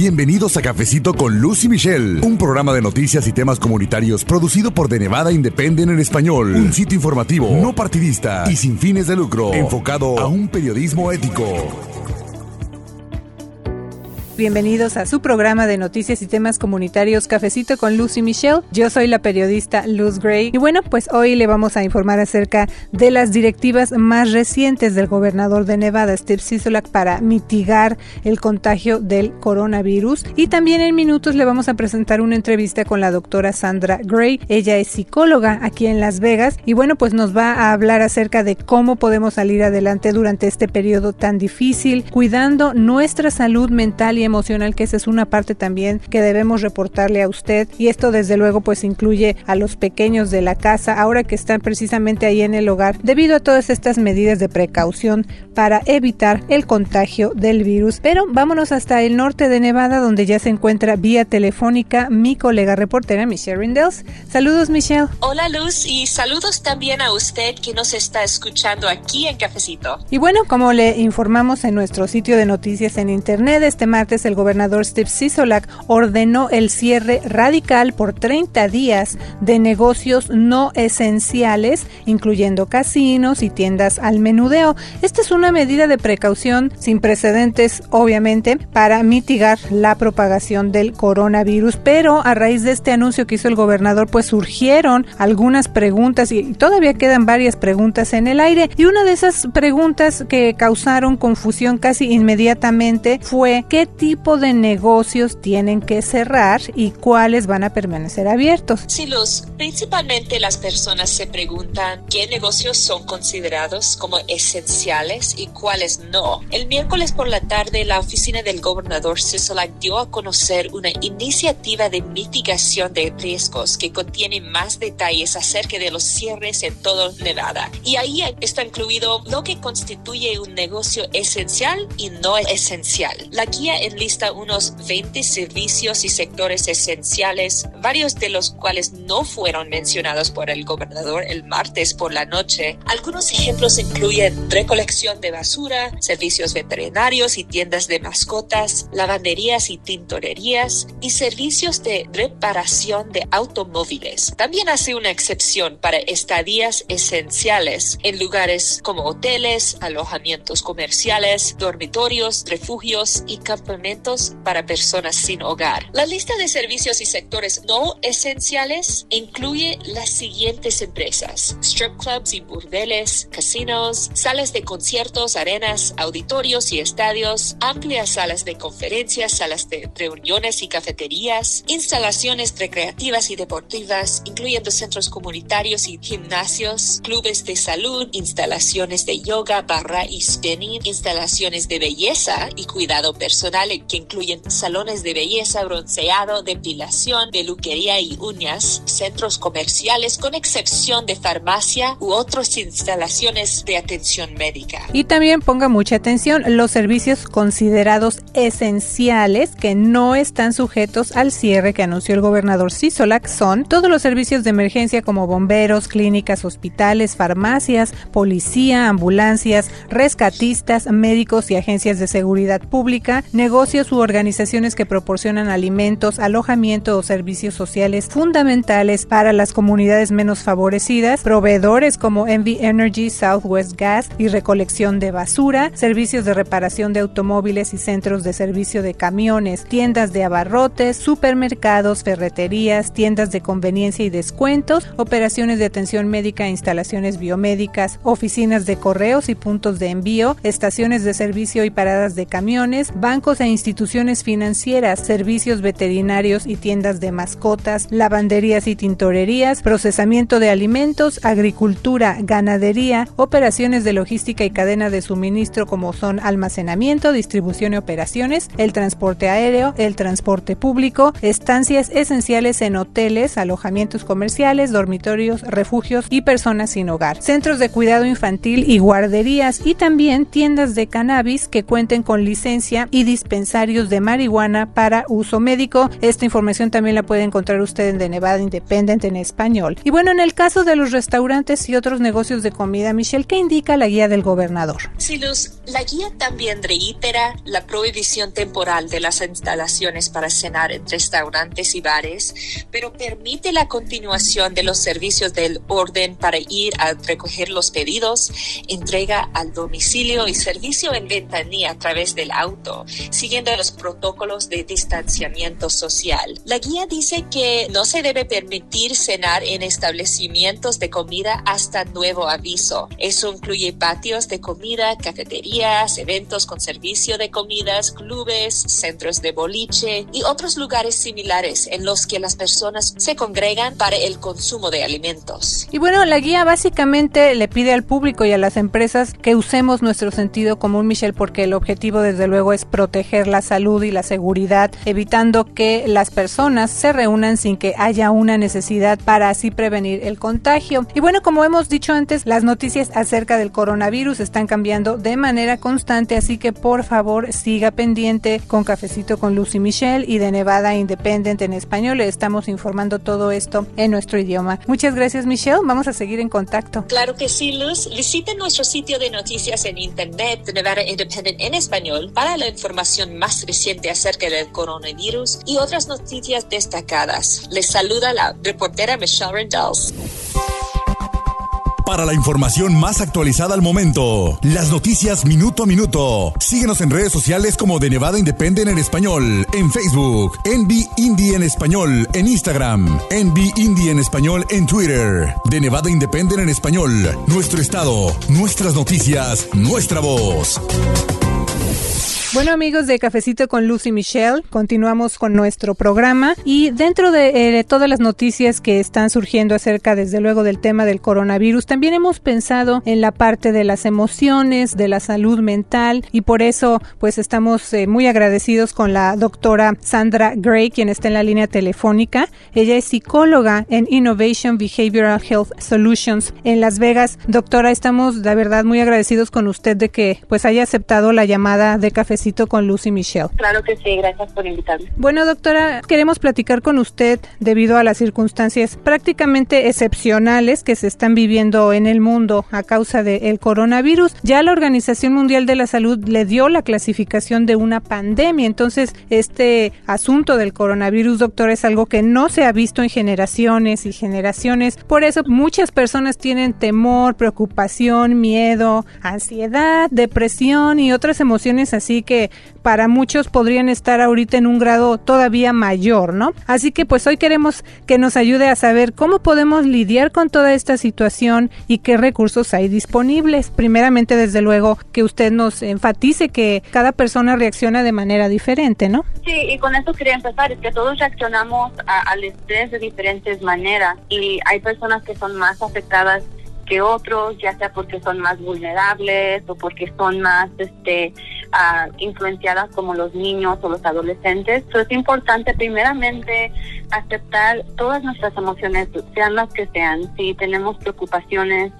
Bienvenidos a Cafecito con Lucy Michelle, un programa de noticias y temas comunitarios producido por The Nevada Independent en español, un sitio informativo, no partidista y sin fines de lucro, enfocado a un periodismo ético. Bienvenidos a su programa de noticias y temas comunitarios Cafecito con Lucy Michelle. Yo soy la periodista Luz Gray y bueno, pues hoy le vamos a informar acerca de las directivas más recientes del gobernador de Nevada, Steve Sisolak, para mitigar el contagio del coronavirus. Y también en minutos le vamos a presentar una entrevista con la doctora Sandra Gray. Ella es psicóloga aquí en Las Vegas y bueno, pues nos va a hablar acerca de cómo podemos salir adelante durante este periodo tan difícil, cuidando nuestra salud mental y emocional, que esa es una parte también que debemos reportarle a usted. Y esto desde luego pues incluye a los pequeños de la casa, ahora que están precisamente ahí en el hogar, debido a todas estas medidas de precaución para evitar el contagio del virus. Pero vámonos hasta el norte de Nevada, donde ya se encuentra vía telefónica mi colega reportera Michelle Rindels. Saludos Michelle. Hola Luz y saludos también a usted que nos está escuchando aquí en Cafecito. Y bueno, como le informamos en nuestro sitio de noticias en internet, este martes el gobernador Steve Sisolak ordenó el cierre radical por 30 días de negocios no esenciales, incluyendo casinos y tiendas al menudeo. Esta es una medida de precaución sin precedentes, obviamente, para mitigar la propagación del coronavirus, pero a raíz de este anuncio que hizo el gobernador, pues surgieron algunas preguntas y todavía quedan varias preguntas en el aire. Y una de esas preguntas que causaron confusión casi inmediatamente fue qué tipo de negocios tienen que cerrar y cuáles van a permanecer abiertos. Sí, los, principalmente las personas se preguntan qué negocios son considerados como esenciales y cuáles no. El miércoles por la tarde, la oficina del gobernador Sisolak dio a conocer una iniciativa de mitigación de riesgos que contiene más detalles acerca de los cierres en todo Nevada. Y ahí está incluido lo que constituye un negocio esencial y no esencial. La guía en lista unos 20 servicios y sectores esenciales, varios de los cuales no fueron mencionados por el gobernador el martes por la noche. Algunos ejemplos incluyen recolección de basura, servicios veterinarios y tiendas de mascotas, lavanderías y tintorerías y servicios de reparación de automóviles. También hace una excepción para estadías esenciales en lugares como hoteles, alojamientos comerciales, dormitorios, refugios y campamentos para personas sin hogar. La lista de servicios y sectores no esenciales incluye las siguientes empresas: strip clubs y burdeles, casinos, salas de conciertos, arenas, auditorios y estadios, amplias salas de conferencias, salas de reuniones y cafeterías, instalaciones recreativas y deportivas, incluyendo centros comunitarios y gimnasios, clubes de salud, instalaciones de yoga, barra y spinning, instalaciones de belleza y cuidado personal que incluyen salones de belleza, bronceado, depilación, peluquería y uñas, centros comerciales con excepción de farmacia u otras instalaciones de atención médica. Y también ponga mucha atención los servicios considerados esenciales que no están sujetos al cierre que anunció el gobernador Sisolak son todos los servicios de emergencia como bomberos, clínicas, hospitales, farmacias, policía, ambulancias, rescatistas, médicos y agencias de seguridad pública, negocios u organizaciones que proporcionan alimentos, alojamiento o servicios sociales fundamentales para las comunidades menos favorecidas, proveedores como Envy Energy, Southwest Gas y recolección de basura, servicios de reparación de automóviles y centros de servicio de camiones, tiendas de abarrotes, supermercados, ferreterías, tiendas de conveniencia y descuentos, operaciones de atención médica e instalaciones biomédicas, oficinas de correos y puntos de envío, estaciones de servicio y paradas de camiones, bancos e instituciones financieras, servicios veterinarios y tiendas de mascotas, lavanderías y tintorerías, procesamiento de alimentos, agricultura, ganadería, operaciones de logística y cadena de suministro como son almacenamiento, distribución y operaciones, el transporte aéreo, el transporte público, estancias esenciales en hoteles, alojamientos comerciales, dormitorios, refugios y personas sin hogar, centros de cuidado infantil y guarderías y también tiendas de cannabis que cuenten con licencia y dispensación de marihuana para uso médico. Esta información también la puede encontrar usted en Nevada Independent en español. Y bueno, en el caso de los restaurantes y otros negocios de comida, Michelle, ¿qué indica la guía del gobernador? Sí, Luz, la guía también reitera la prohibición temporal de las instalaciones para cenar en restaurantes y bares, pero permite la continuación de los servicios del orden para ir a recoger los pedidos, entrega al domicilio y servicio en ventanilla a través del auto, siguiendo los protocolos de distanciamiento social. La guía dice que no se debe permitir cenar en establecimientos de comida hasta nuevo aviso. Eso incluye patios de comida, cafeterías, eventos con servicio de comidas, clubes, centros de boliche y otros lugares similares en los que las personas se congregan para el consumo de alimentos. Y bueno, la guía básicamente le pide al público y a las empresas que usemos nuestro sentido común, Michelle, porque el objetivo desde luego es proteger la salud y la seguridad, evitando que las personas se reúnan sin que haya una necesidad para así prevenir el contagio. Y bueno, como hemos dicho antes, las noticias acerca del coronavirus están cambiando de manera constante, así que por favor siga pendiente con Cafecito con Lucy Michelle y de Nevada Independent en español. Le estamos informando todo esto en nuestro idioma. Muchas gracias Michelle, vamos a seguir en contacto. Claro que sí, Luz. Visite nuestro sitio de noticias en internet Nevada Independent en español para la información más reciente acerca del coronavirus y otras noticias destacadas. Les saluda la reportera Michelle Rendells. Para la información más actualizada al momento, las noticias minuto a minuto. Síguenos en redes sociales como de Nevada Independent en español, en Facebook, Envy Indie en español, en Instagram, Envy Indie en español en Twitter, de Nevada Independent en español, nuestro estado, nuestras noticias, nuestra voz. Bueno amigos de Cafecito con Lucy Michelle, continuamos con nuestro programa y dentro de eh, todas las noticias que están surgiendo acerca desde luego del tema del coronavirus, también hemos pensado en la parte de las emociones, de la salud mental y por eso pues estamos eh, muy agradecidos con la doctora Sandra Gray, quien está en la línea telefónica. Ella es psicóloga en Innovation Behavioral Health Solutions en Las Vegas. Doctora, estamos la verdad muy agradecidos con usted de que pues haya aceptado la llamada de Cafecito con Lucy Michelle. Claro que sí, gracias por invitarme. Bueno, doctora, queremos platicar con usted debido a las circunstancias prácticamente excepcionales que se están viviendo en el mundo a causa del coronavirus. Ya la Organización Mundial de la Salud le dio la clasificación de una pandemia, entonces este asunto del coronavirus, doctora, es algo que no se ha visto en generaciones y generaciones. Por eso muchas personas tienen temor, preocupación, miedo, ansiedad, depresión y otras emociones así que para muchos podrían estar ahorita en un grado todavía mayor, ¿no? Así que pues hoy queremos que nos ayude a saber cómo podemos lidiar con toda esta situación y qué recursos hay disponibles. Primeramente, desde luego, que usted nos enfatice que cada persona reacciona de manera diferente, ¿no? Sí, y con eso quería empezar, es que todos reaccionamos al estrés de diferentes maneras y hay personas que son más afectadas que otros, ya sea porque son más vulnerables o porque son más este, uh, influenciadas como los niños o los adolescentes. Entonces es importante primeramente aceptar todas nuestras emociones, sean las que sean. Si tenemos preocupaciones,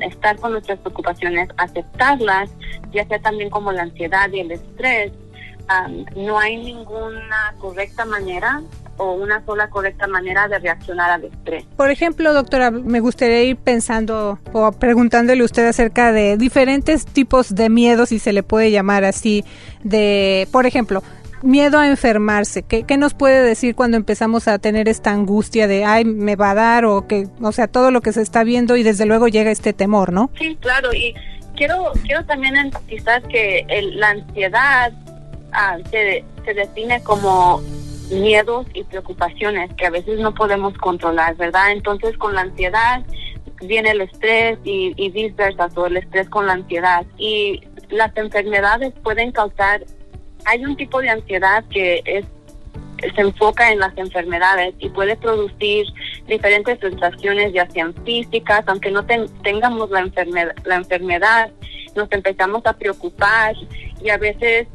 estar con nuestras preocupaciones, aceptarlas, ya sea también como la ansiedad y el estrés. no hay ninguna correcta manera o una sola correcta manera de reaccionar al estrés. Por ejemplo, doctora, me gustaría ir pensando o preguntándole a usted acerca de diferentes tipos de miedo, si se le puede llamar así, de, por ejemplo, miedo a enfermarse. ¿Qué, ¿Qué, nos puede decir cuando empezamos a tener esta angustia de, ay, me va a dar o que, o sea, todo lo que se está viendo y desde luego llega este temor, ¿no? Sí, claro. Y quiero, quiero también enfatizar que la ansiedad ah, se, se define como miedos y preocupaciones que a veces no podemos controlar, ¿verdad? Entonces con la ansiedad viene el estrés y, y viceversa, o el estrés con la ansiedad. Y las enfermedades pueden causar, hay un tipo de ansiedad que es se enfoca en las enfermedades y puede producir diferentes sensaciones, ya sean físicas, aunque no tengamos la, enfermedad, la enfermedad, nos empezamos a preocupar y a veces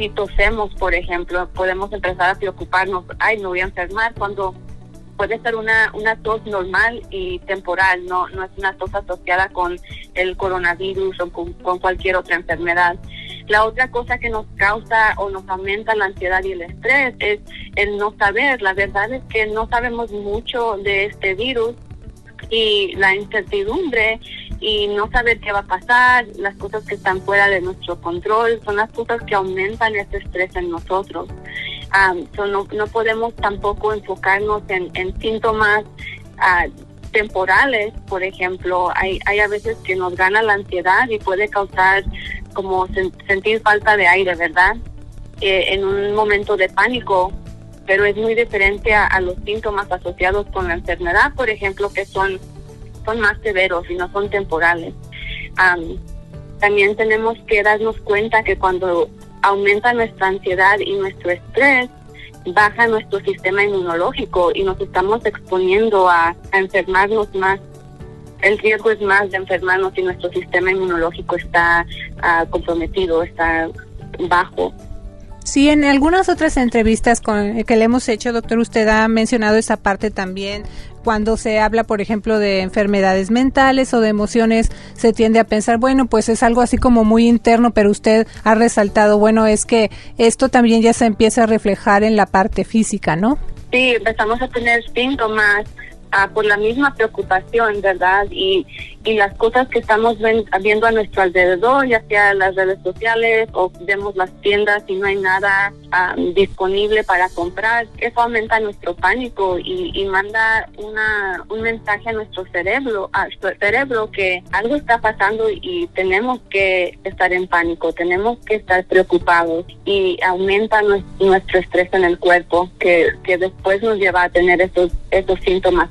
si tosemos, por ejemplo, podemos empezar a preocuparnos, ay, me voy a enfermar, cuando puede ser una, una tos normal y temporal, no, no es una tos asociada con el coronavirus o con, cualquier otra enfermedad. La otra cosa que nos causa o nos aumenta la ansiedad y el estrés es el no saber. La verdad es que no sabemos mucho de este virus y la incertidumbre y no saber qué va a pasar, las cosas que están fuera de nuestro control, son las cosas que aumentan ese estrés en nosotros. no, no, podemos tampoco enfocarnos en, síntomas ah, temporales, por ejemplo, hay, hay a veces que nos gana la ansiedad y puede causar como sentir falta de aire, ¿verdad? Eh, en un momento de pánico, pero es muy diferente a, los síntomas asociados con la enfermedad, por ejemplo, que son, son más severos y no son temporales. también tenemos que darnos cuenta que cuando aumenta nuestra ansiedad y nuestro estrés, baja nuestro sistema inmunológico y nos estamos exponiendo a, enfermarnos más. El riesgo es más de enfermarnos si nuestro sistema inmunológico está ah, comprometido, está bajo. Sí, en algunas otras entrevistas con, que le hemos hecho, doctor, usted ha mencionado esa parte también. Cuando se habla, por ejemplo, de enfermedades mentales o de emociones, se tiende a pensar, bueno, pues es algo así como muy interno, pero usted ha resaltado, bueno, es que esto también ya se empieza a reflejar en la parte física, ¿no? Sí, empezamos a tener síntomas ah, por la misma preocupación, ¿verdad? Y, y las cosas que estamos viendo a nuestro alrededor, ya sea las redes sociales o vemos las tiendas y no hay nada disponible para comprar, eso aumenta nuestro pánico y, y, manda una, un mensaje a nuestro cerebro, a nuestro cerebro que algo está pasando y tenemos que estar en pánico, tenemos que estar preocupados y aumenta nuestro estrés en el cuerpo que, que después nos lleva a tener esos, esos síntomas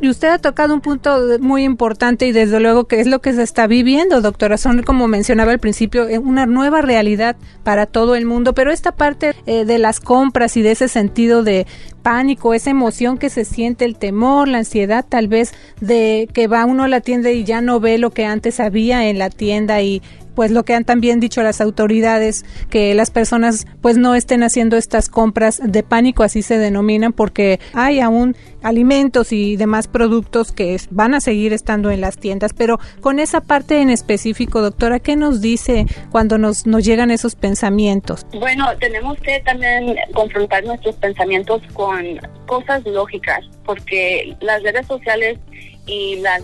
Y usted ha tocado un punto muy importante y desde luego que es lo que se está viviendo, doctora. Son, como mencionaba al principio, eh, una nueva realidad para todo el mundo, pero esta parte eh, de las compras y de ese sentido de pánico, esa emoción que se siente, el temor, la ansiedad tal vez de que va uno a la tienda y ya no ve lo que antes había en la tienda y pues lo que han también dicho las autoridades, que las personas pues no estén haciendo estas compras de pánico, así se denominan, porque hay aún alimentos y demás productos que van a seguir estando en las tiendas, pero con esa parte en específico, doctora, ¿qué nos dice cuando nos, nos llegan esos pensamientos? Bueno, tenemos que también confrontar nuestros pensamientos con cosas lógicas, porque las redes sociales y las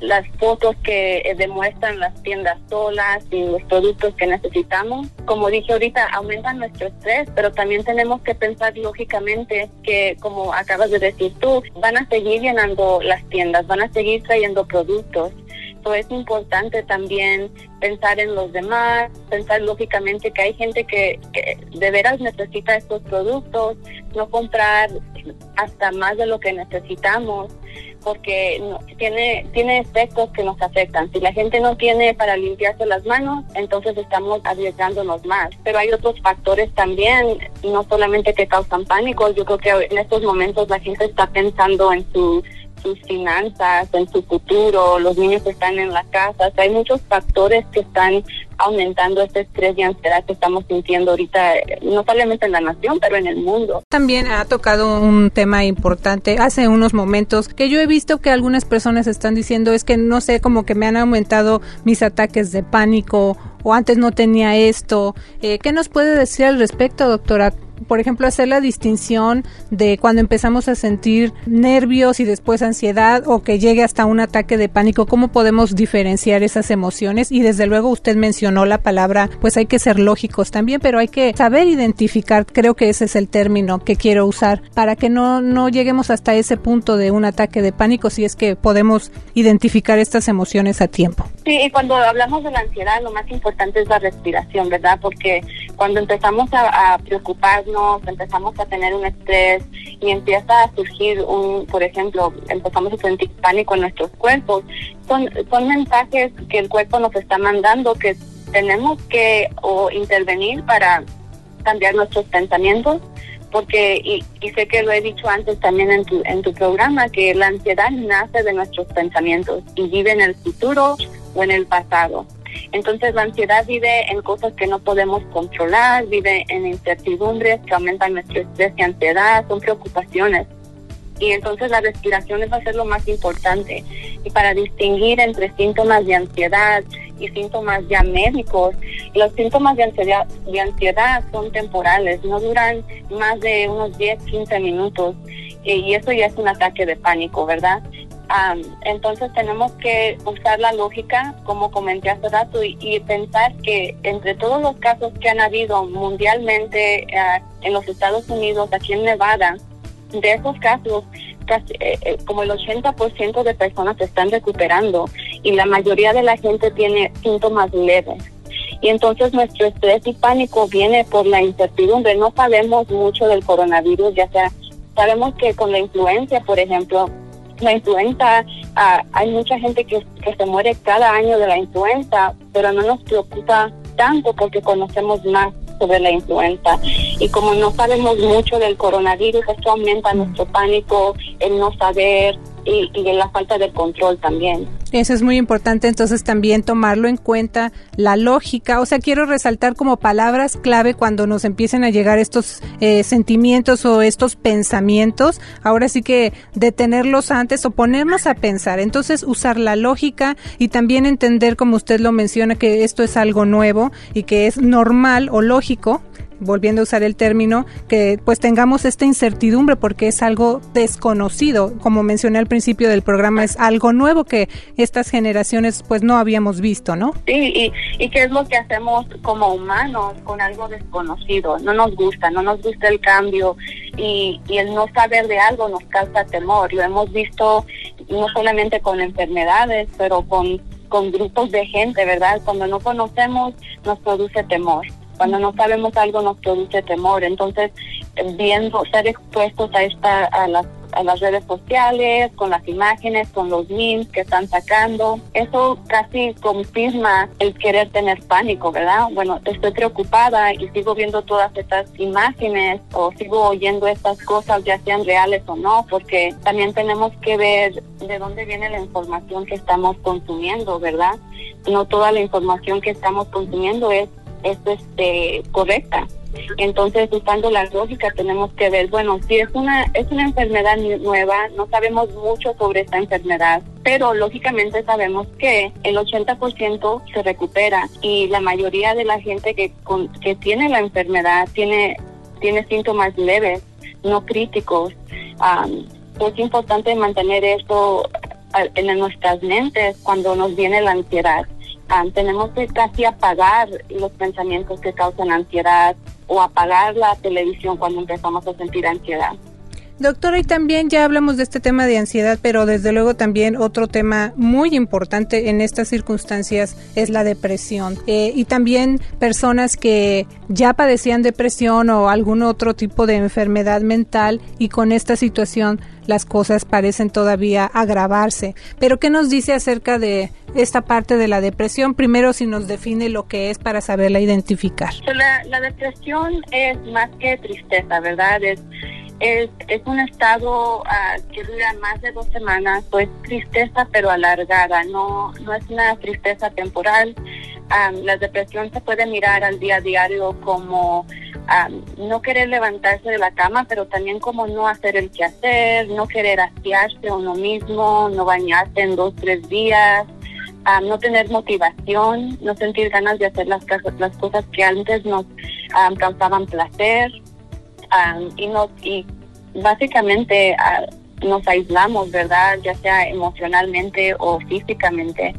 las fotos que demuestran las tiendas solas y los productos que necesitamos. Como dije ahorita, aumentan nuestro estrés, pero también tenemos que pensar lógicamente que, como acabas de decir tú, van a seguir llenando las tiendas, van a seguir trayendo productos. Es importante también pensar en los demás, pensar lógicamente que hay gente que, que, de veras necesita estos productos, no comprar hasta más de lo que necesitamos porque tiene, tiene efectos que nos afectan. Si la gente no tiene para limpiarse las manos, entonces estamos arriesgándonos más. Pero hay otros factores también, no solamente que causan pánico, yo creo que en estos momentos la gente está pensando en su sus finanzas, en su futuro, los niños están en la casa, hay muchos factores que están aumentando este estrés y ansiedad que estamos sintiendo ahorita, no solamente en la nación, pero en el mundo. También ha tocado un tema importante hace unos momentos que yo he visto que algunas personas están diciendo es que no sé, como que me han aumentado mis ataques de pánico o antes no tenía esto. Eh, ¿Qué nos puede decir al respecto, doctora? Por ejemplo, hacer la distinción de cuando empezamos a sentir nervios y después ansiedad o que llegue hasta un ataque de pánico, cómo podemos diferenciar esas emociones y desde luego usted mencionó la palabra, pues hay que ser lógicos también, pero hay que saber identificar, creo que ese es el término que quiero usar, para que no, no lleguemos hasta ese punto de un ataque de pánico si es que podemos identificar estas emociones a tiempo. Sí, y cuando hablamos de la ansiedad, lo más importante es la respiración, ¿verdad? Porque cuando empezamos a, a preocuparnos, empezamos a tener un estrés y empieza a surgir un, por ejemplo, empezamos a sentir pánico en nuestros cuerpos. Son, son mensajes que el cuerpo nos está mandando que tenemos que o intervenir para cambiar nuestros pensamientos porque y, y, sé que lo he dicho antes también en tu en tu programa que la ansiedad nace de nuestros pensamientos y vive en el futuro o en el pasado entonces la ansiedad vive en cosas que no podemos controlar, vive en incertidumbres que aumentan nuestro estrés y ansiedad, son preocupaciones. Y entonces la respiración va a ser lo más importante. Y para distinguir entre síntomas de ansiedad y síntomas ya médicos. Los síntomas de ansiedad, de ansiedad son temporales, no duran más de unos 10, 15 minutos y eso ya es un ataque de pánico, ¿verdad? Entonces tenemos que usar la lógica, como comenté hace rato, y, pensar que entre todos los casos que han habido mundialmente uh, en los Estados Unidos, aquí en Nevada, de esos casos, casi, eh, eh, como el 80% de personas se están recuperando y la mayoría de la gente tiene síntomas leves. Y entonces nuestro estrés y pánico viene por la incertidumbre. No sabemos mucho del coronavirus, ya sea, sabemos que con la influencia, por ejemplo, la influenza, ah, hay mucha gente que, que se muere cada año de la influenza, pero no nos preocupa tanto porque conocemos más sobre la influenza. Y como no sabemos mucho del coronavirus, esto aumenta nuestro pánico, el no saber, y, y la falta de control también. Eso es muy importante, entonces también tomarlo en cuenta, la lógica, o sea, quiero resaltar como palabras clave cuando nos empiecen a llegar estos eh, sentimientos o estos pensamientos, ahora sí que detenerlos antes o ponernos a pensar, entonces usar la lógica y también entender, como usted lo menciona, que esto es algo nuevo y que es normal o lógico volviendo a usar el término, que pues tengamos esta incertidumbre porque es algo desconocido. Como mencioné al principio del programa, es algo nuevo que estas generaciones pues no habíamos visto, ¿no? Sí, y, y qué es lo que hacemos como humanos con algo desconocido. No nos gusta, no nos gusta el cambio y, y el no saber de algo nos causa temor. Lo hemos visto no solamente con enfermedades, pero con con grupos de gente, ¿verdad? Cuando no conocemos nos produce temor. Cuando no sabemos algo nos produce temor. Entonces, viendo, ser expuestos a esta, a las a las redes sociales, con las imágenes, con los memes que están sacando. Eso casi confirma el querer tener pánico, ¿verdad? Bueno, estoy preocupada y sigo viendo todas estas imágenes o sigo oyendo estas cosas, ya sean reales o no, porque también tenemos que ver de dónde viene la información que estamos consumiendo, ¿verdad? No toda la información que estamos consumiendo es es este, correcta. Entonces, usando la lógica, tenemos que ver, bueno, si es una, es una enfermedad nueva, no sabemos mucho sobre esta enfermedad, pero lógicamente sabemos que el 80% se recupera y la mayoría de la gente que, que tiene la enfermedad tiene, tiene síntomas leves, no críticos. es importante mantener esto en nuestras mentes cuando nos viene la ansiedad tenemos que casi apagar los pensamientos que causan ansiedad o apagar la televisión cuando empezamos a sentir ansiedad. Doctora, y también ya hablamos de este tema de ansiedad, pero desde luego también otro tema muy importante en estas circunstancias es la depresión. Eh, y también personas que ya padecían depresión o algún otro tipo de enfermedad mental y con esta situación las cosas parecen todavía agravarse. Pero ¿qué nos dice acerca de esta parte de la depresión? Primero, si nos define lo que es para saberla identificar. La, la depresión es más que tristeza, ¿verdad? Es es, es un estado ah, que dura más de dos semanas, pues tristeza pero alargada, no, no es una tristeza temporal. la depresión se puede mirar al día a diario como no querer levantarse de la cama, pero también como no hacer el quehacer, no querer asearse uno mismo, no bañarse en dos, tres días, no tener motivación, no sentir ganas de hacer las, las cosas que antes nos causaban placer y, no, y básicamente ah, nos aislamos, ¿verdad? Ya sea emocionalmente o físicamente.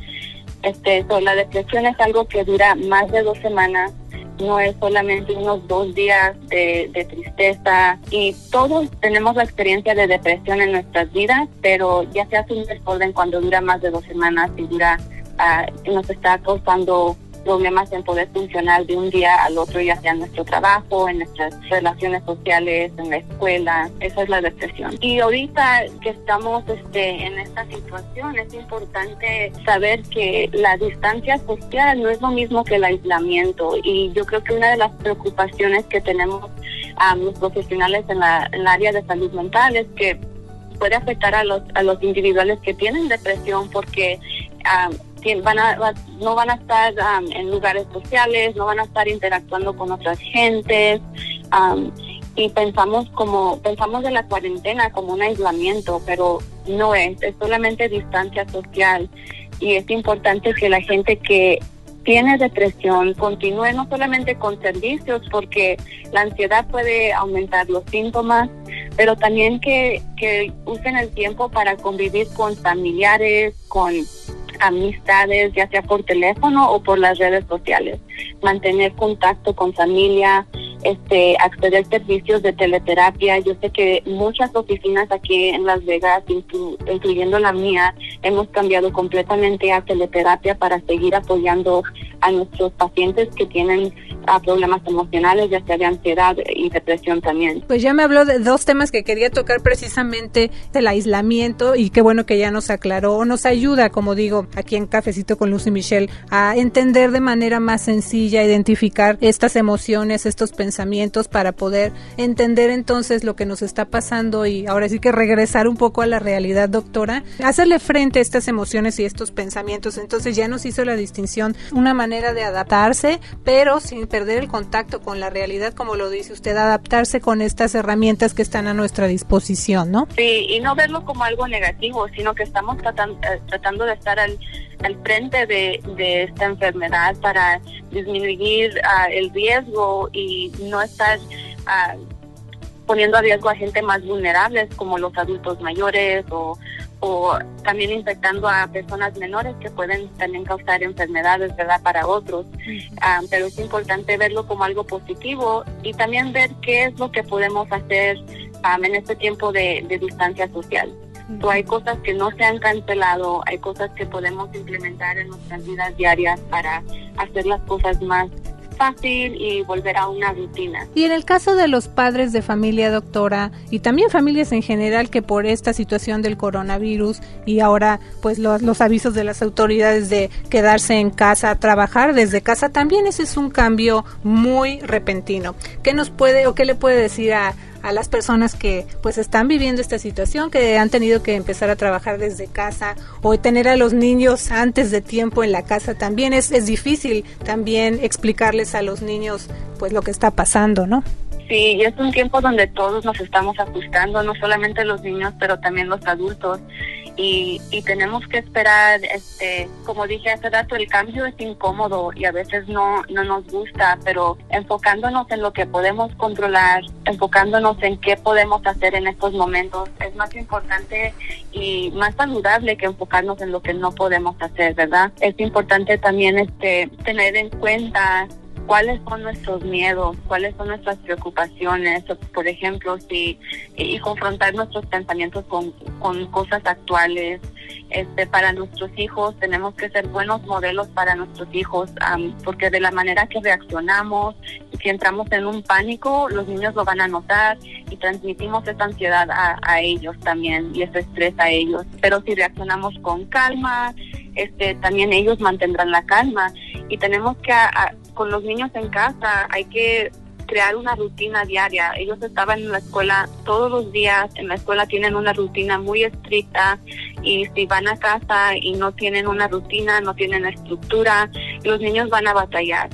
Este, la depresión es algo que dura más de dos semanas, no es solamente unos dos días de, de, tristeza y todos tenemos la experiencia de depresión en nuestras vidas, pero ya se hace un desorden cuando dura más de dos semanas y dura, uh, nos está causando problemas en poder funcionar de un día al otro, ya sea en nuestro trabajo, en nuestras relaciones sociales, en la escuela. Esa es la depresión. Y ahorita que estamos este, en esta situación, es importante saber que la distancia social no es lo mismo que el aislamiento. Y yo creo que una de las preocupaciones que tenemos a los profesionales en, la, en el área de salud mental es que puede afectar a los, a los individuales que tienen depresión porque van a, no van a estar en lugares sociales, no van a estar interactuando con otras gentes. y pensamos como pensamos de la cuarentena como un aislamiento, pero no es, es solamente distancia social. y es importante que la gente que tiene depresión continúe no solamente con servicios porque la ansiedad puede aumentar los síntomas, pero también que, que usen el tiempo para convivir con familiares, con amistades, ya sea por teléfono o por las redes sociales, mantener contacto con familia, este, acceder a servicios de teleterapia. Yo sé que muchas oficinas aquí en Las Vegas, incluyendo la mía, hemos cambiado completamente a teleterapia para seguir apoyando a nuestros pacientes que tienen a problemas emocionales, ya sea de ansiedad y depresión también. Pues ya me habló de dos temas que quería tocar precisamente el aislamiento y qué bueno que ya nos aclaró, nos ayuda, como digo, aquí en Cafecito con Lucy Michelle, a entender de manera más sencilla, identificar estas emociones, estos pensamientos para poder entender entonces lo que nos está pasando y ahora sí que regresar un poco a la realidad, doctora, hacerle frente a estas emociones y estos pensamientos. Entonces ya nos hizo la distinción, una manera de adaptarse, pero sin perder el contacto con la realidad, como lo dice usted, adaptarse con estas herramientas que están a nuestra disposición, ¿no? Sí, y no verlo como algo negativo, sino que estamos tratando, eh, tratando de estar al, al frente de, de, esta enfermedad para disminuir uh, el riesgo y no estar uh, poniendo a riesgo a gente más vulnerable como los adultos mayores o, o también infectando a personas menores que pueden también causar enfermedades, ¿verdad?, para otros. Ah, pero es importante verlo como algo positivo y también ver qué es lo que podemos hacer um, en este tiempo de, de distancia social. hay cosas que no se han cancelado, hay cosas que podemos implementar en nuestras vidas diarias para hacer las cosas más fácil y volver a una rutina. Y en el caso de los padres de familia, doctora, y también familias en general que por esta situación del coronavirus y ahora pues los, los avisos de las autoridades de quedarse en casa, trabajar desde casa, también ese es un cambio muy repentino. ¿Qué nos puede o qué le puede decir a, a las personas que pues están viviendo esta situación, que han tenido que empezar a trabajar desde casa o tener a los niños antes de tiempo en la casa también es, es difícil también explicarles a los niños pues lo que está pasando, ¿no? Sí, y es un tiempo donde todos nos estamos ajustando, no solamente los niños, pero también los adultos. Y, y tenemos que esperar, este, como dije hace rato, el cambio es incómodo y a veces no, no nos gusta, pero enfocándonos en lo que podemos controlar, enfocándonos en qué podemos hacer en estos momentos, es más importante y más saludable que enfocarnos en lo que no podemos hacer, ¿verdad? Es importante también este, tener en cuenta cuáles son nuestros miedos, cuáles son nuestras preocupaciones, por ejemplo, si y confrontar nuestros pensamientos con, con cosas actuales. Este, para nuestros hijos tenemos que ser buenos modelos para nuestros hijos, um, porque de la manera que reaccionamos, si entramos en un pánico, los niños lo van a notar y transmitimos esa ansiedad a, ellos también y ese estrés a ellos. Pero si reaccionamos con calma, este, también ellos mantendrán la calma y tenemos que con los niños en casa hay que crear una rutina diaria. Ellos estaban en la escuela todos los días, en la escuela tienen una rutina muy estricta y si van a casa y no tienen una rutina, no tienen estructura, los niños van a batallar.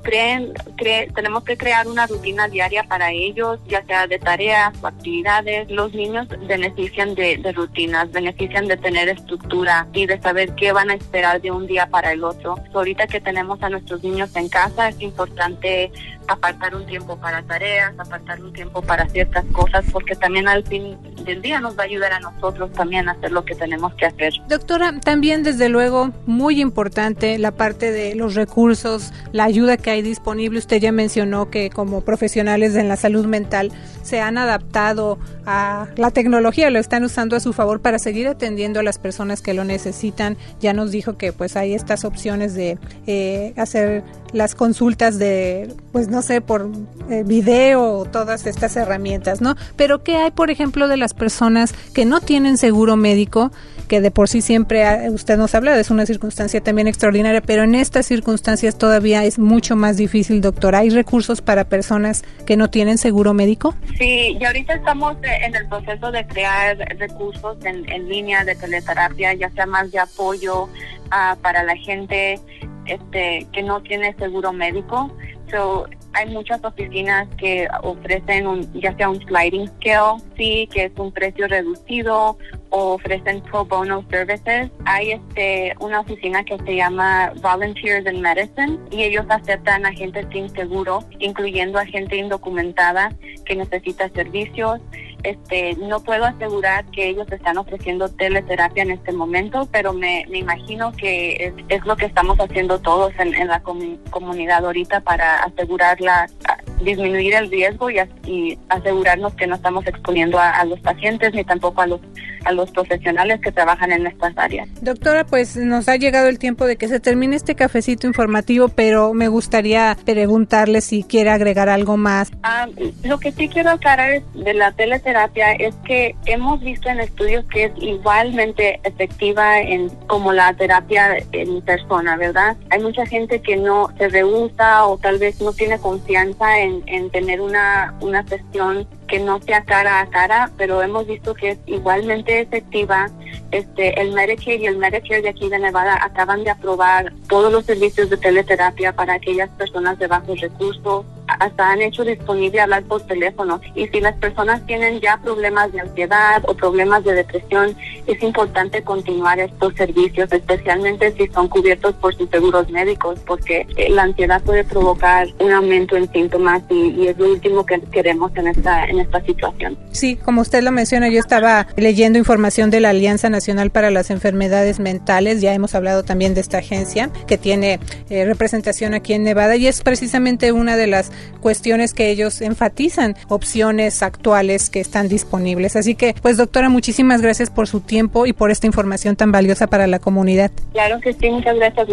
Creen, cre tenemos que crear una rutina diaria para ellos, ya sea de tareas o actividades. Los niños benefician de, de rutinas, benefician de tener estructura y de saber qué van a esperar de un día para el otro. Ahorita que tenemos a nuestros niños en casa, es importante apartar un tiempo para tareas, apartar un tiempo para ciertas cosas, porque también al fin del día nos va a ayudar a nosotros también a hacer lo que tenemos que hacer. Doctora, también desde luego muy importante la parte de los recursos, la ayuda que hay disponible. Usted ya mencionó que como profesionales en la salud mental se han adaptado a la tecnología, lo están usando a su favor para seguir atendiendo a las personas que lo necesitan. Ya nos dijo que pues hay estas opciones de eh, hacer las consultas de, pues no sé, por eh, video, todas estas herramientas, ¿no? Pero ¿qué hay, por ejemplo, de las personas que no tienen seguro médico? que de por sí siempre usted nos habla, es una circunstancia también extraordinaria, pero en estas circunstancias todavía es mucho más difícil, doctor. ¿Hay recursos para personas que no tienen seguro médico? Sí, y ahorita estamos en el proceso de crear recursos en, en línea de teleterapia, ya sea más de apoyo uh, para la gente este, que no tiene seguro médico. So, hay muchas oficinas que ofrecen un, ya sea un sliding scale, sí, que es un precio reducido, ofrecen pro bono services. Hay este una oficina que se llama Volunteers in Medicine y ellos aceptan a gente sin seguro, incluyendo a gente indocumentada que necesita servicios. Este, no puedo asegurar que ellos están ofreciendo teleterapia en este momento, pero me, me imagino que es, lo que estamos haciendo todos en, en la comunidad ahorita para asegurar la, disminuir el riesgo y, asegurarnos que no estamos exponiendo a, los pacientes ni tampoco a los a los profesionales que trabajan en estas áreas. Doctora, pues nos ha llegado el tiempo de que se termine este cafecito informativo, pero me gustaría preguntarle si quiere agregar algo más. Ah, lo que sí quiero aclarar de la teleterapia es que hemos visto en estudios que es igualmente efectiva en como la terapia en persona, ¿verdad? Hay mucha gente que no se rehúsa o tal vez no tiene confianza en en, tener una, una sesión que no sea cara a cara, pero hemos visto que es igualmente efectiva. Este, el Medicaid y el Medicare de aquí de Nevada acaban de aprobar todos los servicios de teleterapia para aquellas personas de bajos recursos hasta han hecho disponible hablar por teléfono. Y si las personas tienen ya problemas de ansiedad o problemas de depresión, es importante continuar estos servicios, especialmente si son cubiertos por sus seguros médicos, porque eh, la ansiedad puede provocar un aumento en síntomas y, es lo último que queremos en esta, en esta situación. Sí, como usted lo menciona, yo estaba leyendo información de la Alianza Nacional para las Enfermedades Mentales, ya hemos hablado también de esta agencia que tiene eh, representación aquí en Nevada y es precisamente una de las cuestiones que ellos enfatizan, opciones actuales que están disponibles. Así que, pues doctora, muchísimas gracias por su tiempo y por esta información tan valiosa para la comunidad. Claro que sí, muchas gracias.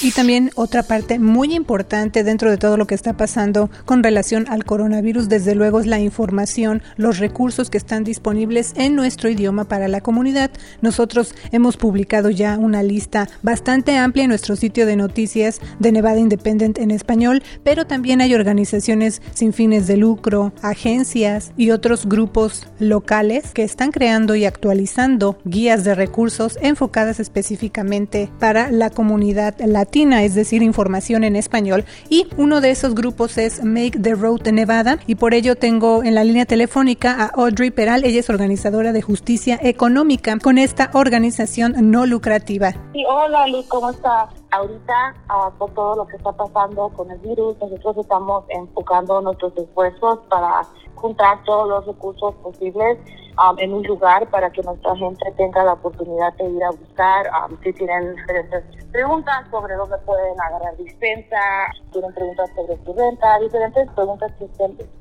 Y también otra parte muy importante dentro de todo lo que está pasando con relación al coronavirus, desde luego es la información, los recursos que están disponibles en nuestro idioma para la comunidad. Nosotros hemos publicado ya una lista bastante amplia en nuestro sitio de noticias de Nevada Independent en español, pero también hay organizaciones sin fines de lucro, agencias y otros grupos locales que están creando y actualizando guías de recursos enfocadas específicamente para la comunidad latina, es decir, información en español. Y uno de esos grupos es Make the Road Nevada y por ello tengo en la línea telefónica a Audrey Peral, ella es organizadora de justicia económica con esta organización no lucrativa. Sí, hola Luz, ¿cómo estás? Ahorita, uh, por todo lo que está pasando con el virus, nosotros estamos enfocando nuestros esfuerzos para juntar todos los recursos posibles um, en un lugar para que nuestra gente tenga la oportunidad de ir a buscar. Um, si tienen diferentes preguntas sobre dónde pueden agarrar dispensa, tienen preguntas sobre su renta, diferentes preguntas que,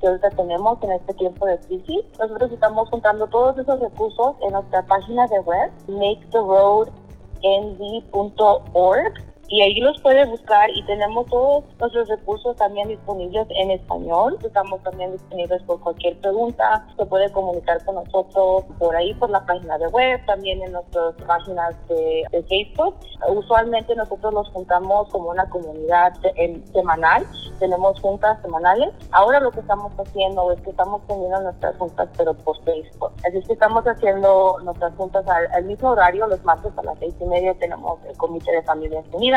ahorita tenemos en este tiempo de crisis. Nosotros estamos juntando todos esos recursos en nuestra página de web, maketheroadnv.org y ahí los puede buscar y tenemos todos nuestros recursos también disponibles en español. Estamos también disponibles por cualquier pregunta. Se puede comunicar con nosotros por ahí, por la página de web, también en nuestras páginas de, Facebook. Usualmente nosotros nos juntamos como una comunidad semanal. Tenemos juntas semanales. Ahora lo que estamos haciendo es que estamos teniendo nuestras juntas, pero por Facebook. Así que estamos haciendo nuestras juntas al, mismo horario. Los martes a las seis y media tenemos el Comité de Familias Unidas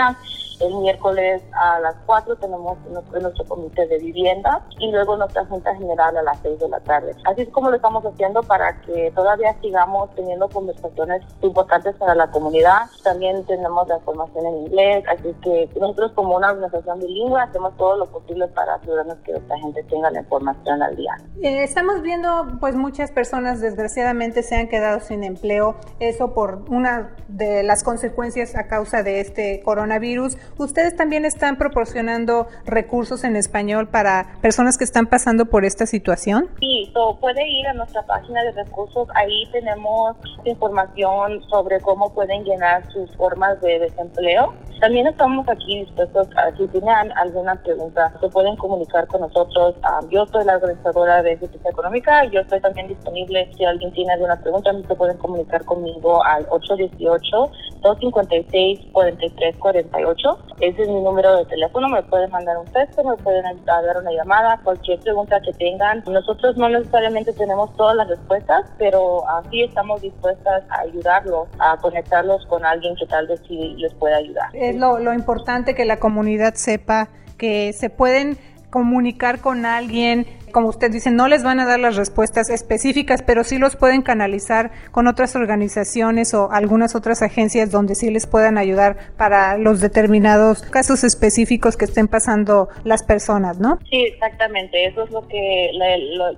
el miércoles a las 4 tenemos nuestro, comité de vivienda y luego nuestra junta general a las 6 de la tarde. Así es como lo estamos haciendo para que todavía sigamos teniendo conversaciones importantes para la comunidad. También tenemos la formación en inglés, así que nosotros como una organización bilingüe hacemos todo lo posible para asegurarnos que esta gente tenga la información al día. Eh, estamos viendo pues muchas personas desgraciadamente se han quedado sin empleo, eso por una de las consecuencias a causa de este coronavirus coronavirus. ¿Ustedes también están proporcionando recursos en español para personas que están pasando por esta situación? Sí, puede ir a nuestra página de recursos. Ahí tenemos información sobre cómo pueden llenar sus formas de desempleo. También estamos aquí dispuestos a, si tienen alguna pregunta, se pueden comunicar con nosotros. Ah, yo soy la organizadora de justicia económica. Yo estoy también disponible. Si alguien tiene alguna pregunta, se pueden comunicar conmigo al 818-256-4340. Ese es mi número de teléfono. Me pueden mandar un texto, me pueden dar una llamada, cualquier pregunta que tengan. Nosotros no necesariamente tenemos todas las respuestas, pero así estamos dispuestas a ayudarlos, a conectarlos con alguien que tal vez sí les pueda ayudar. Es lo importante que la comunidad sepa que se pueden comunicar con alguien como usted dice, no les van a dar las respuestas específicas, pero sí los pueden canalizar con otras organizaciones o algunas otras agencias donde sí les puedan ayudar para los determinados casos específicos que estén pasando las personas, ¿no? Sí, exactamente. Eso es lo que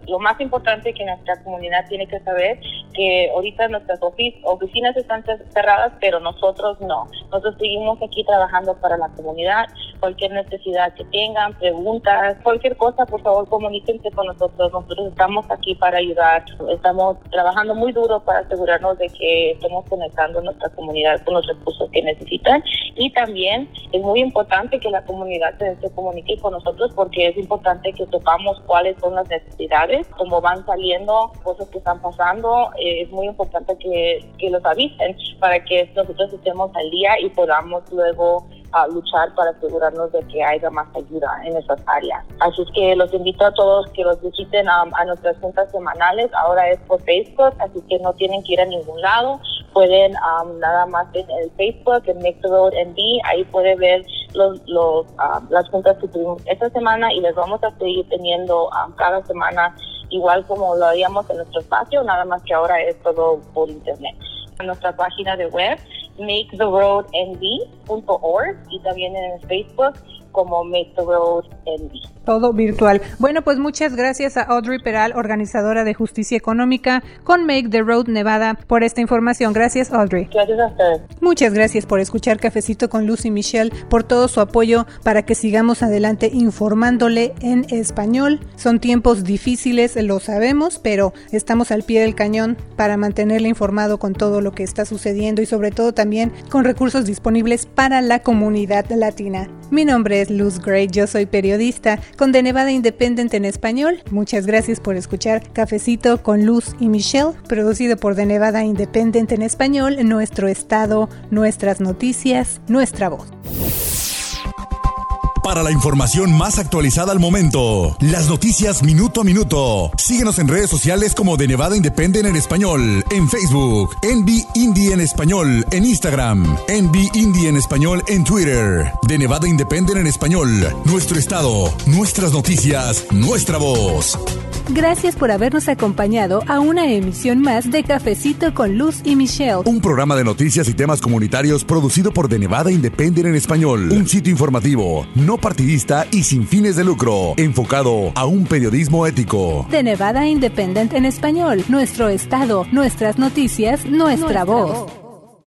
lo, más importante que nuestra comunidad tiene que saber, que ahorita nuestras oficinas están cerradas, pero nosotros no. Nosotros seguimos aquí trabajando para la comunidad. Cualquier necesidad que tengan, preguntas, cualquier cosa, por favor comuniquen con nosotros. Nosotros estamos aquí para ayudar. Estamos trabajando muy duro para asegurarnos de que estemos conectando nuestra comunidad con los recursos que necesitan. Y también es muy importante que la comunidad se, comunique con nosotros porque es importante que topamos cuáles son las necesidades, cómo van saliendo, cosas que están pasando. Es muy importante que, que los avisen para que nosotros estemos al día y podamos luego a luchar para asegurarnos de que haya más ayuda en esas áreas. Así que los invito a todos que los visiten a, nuestras juntas semanales. Ahora es por Facebook, así que no tienen que ir a ningún lado. Pueden um, nada más en el Facebook, en Make the ahí puede ver los, los, um, las juntas que tuvimos esta semana y les vamos a seguir teniendo um, cada semana igual como lo haríamos en nuestro espacio, nada más que ahora es todo por internet. En nuestra página de web maketheroadnv.org y también en Facebook como Make the Todo virtual. Bueno, pues muchas gracias a Audrey Peral, organizadora de Justicia Económica con Make the Road Nevada, por esta información. Gracias, Audrey. Gracias a usted. Muchas gracias por escuchar Cafecito con Lucy Michelle, por todo su apoyo para que sigamos adelante informándole en español. Son tiempos difíciles, lo sabemos, pero estamos al pie del cañón para mantenerle informado con todo lo que está sucediendo y sobre todo también con recursos disponibles para la comunidad latina. Mi nombre es Luz Gray, yo soy periodista con The Nevada Independent en español. Muchas gracias por escuchar Cafecito con Luz y Michelle, producido por The Nevada Independent en español, nuestro estado, nuestras noticias, nuestra voz para la información más actualizada al momento. Las noticias minuto a minuto. Síguenos en redes sociales como de Nevada Independent en español, en Facebook, Envy Indie en español, en Instagram, Envy Indie en español en Twitter, de Nevada Independent en español, nuestro estado, nuestras noticias, nuestra voz. Gracias por habernos acompañado a una emisión más de Cafecito con Luz y Michelle. Un programa de noticias y temas comunitarios producido por De Nevada Independent en español. Un sitio informativo, no partidista y sin fines de lucro, enfocado a un periodismo ético. De Nevada Independent en español, nuestro estado, nuestras noticias, nuestra, voz.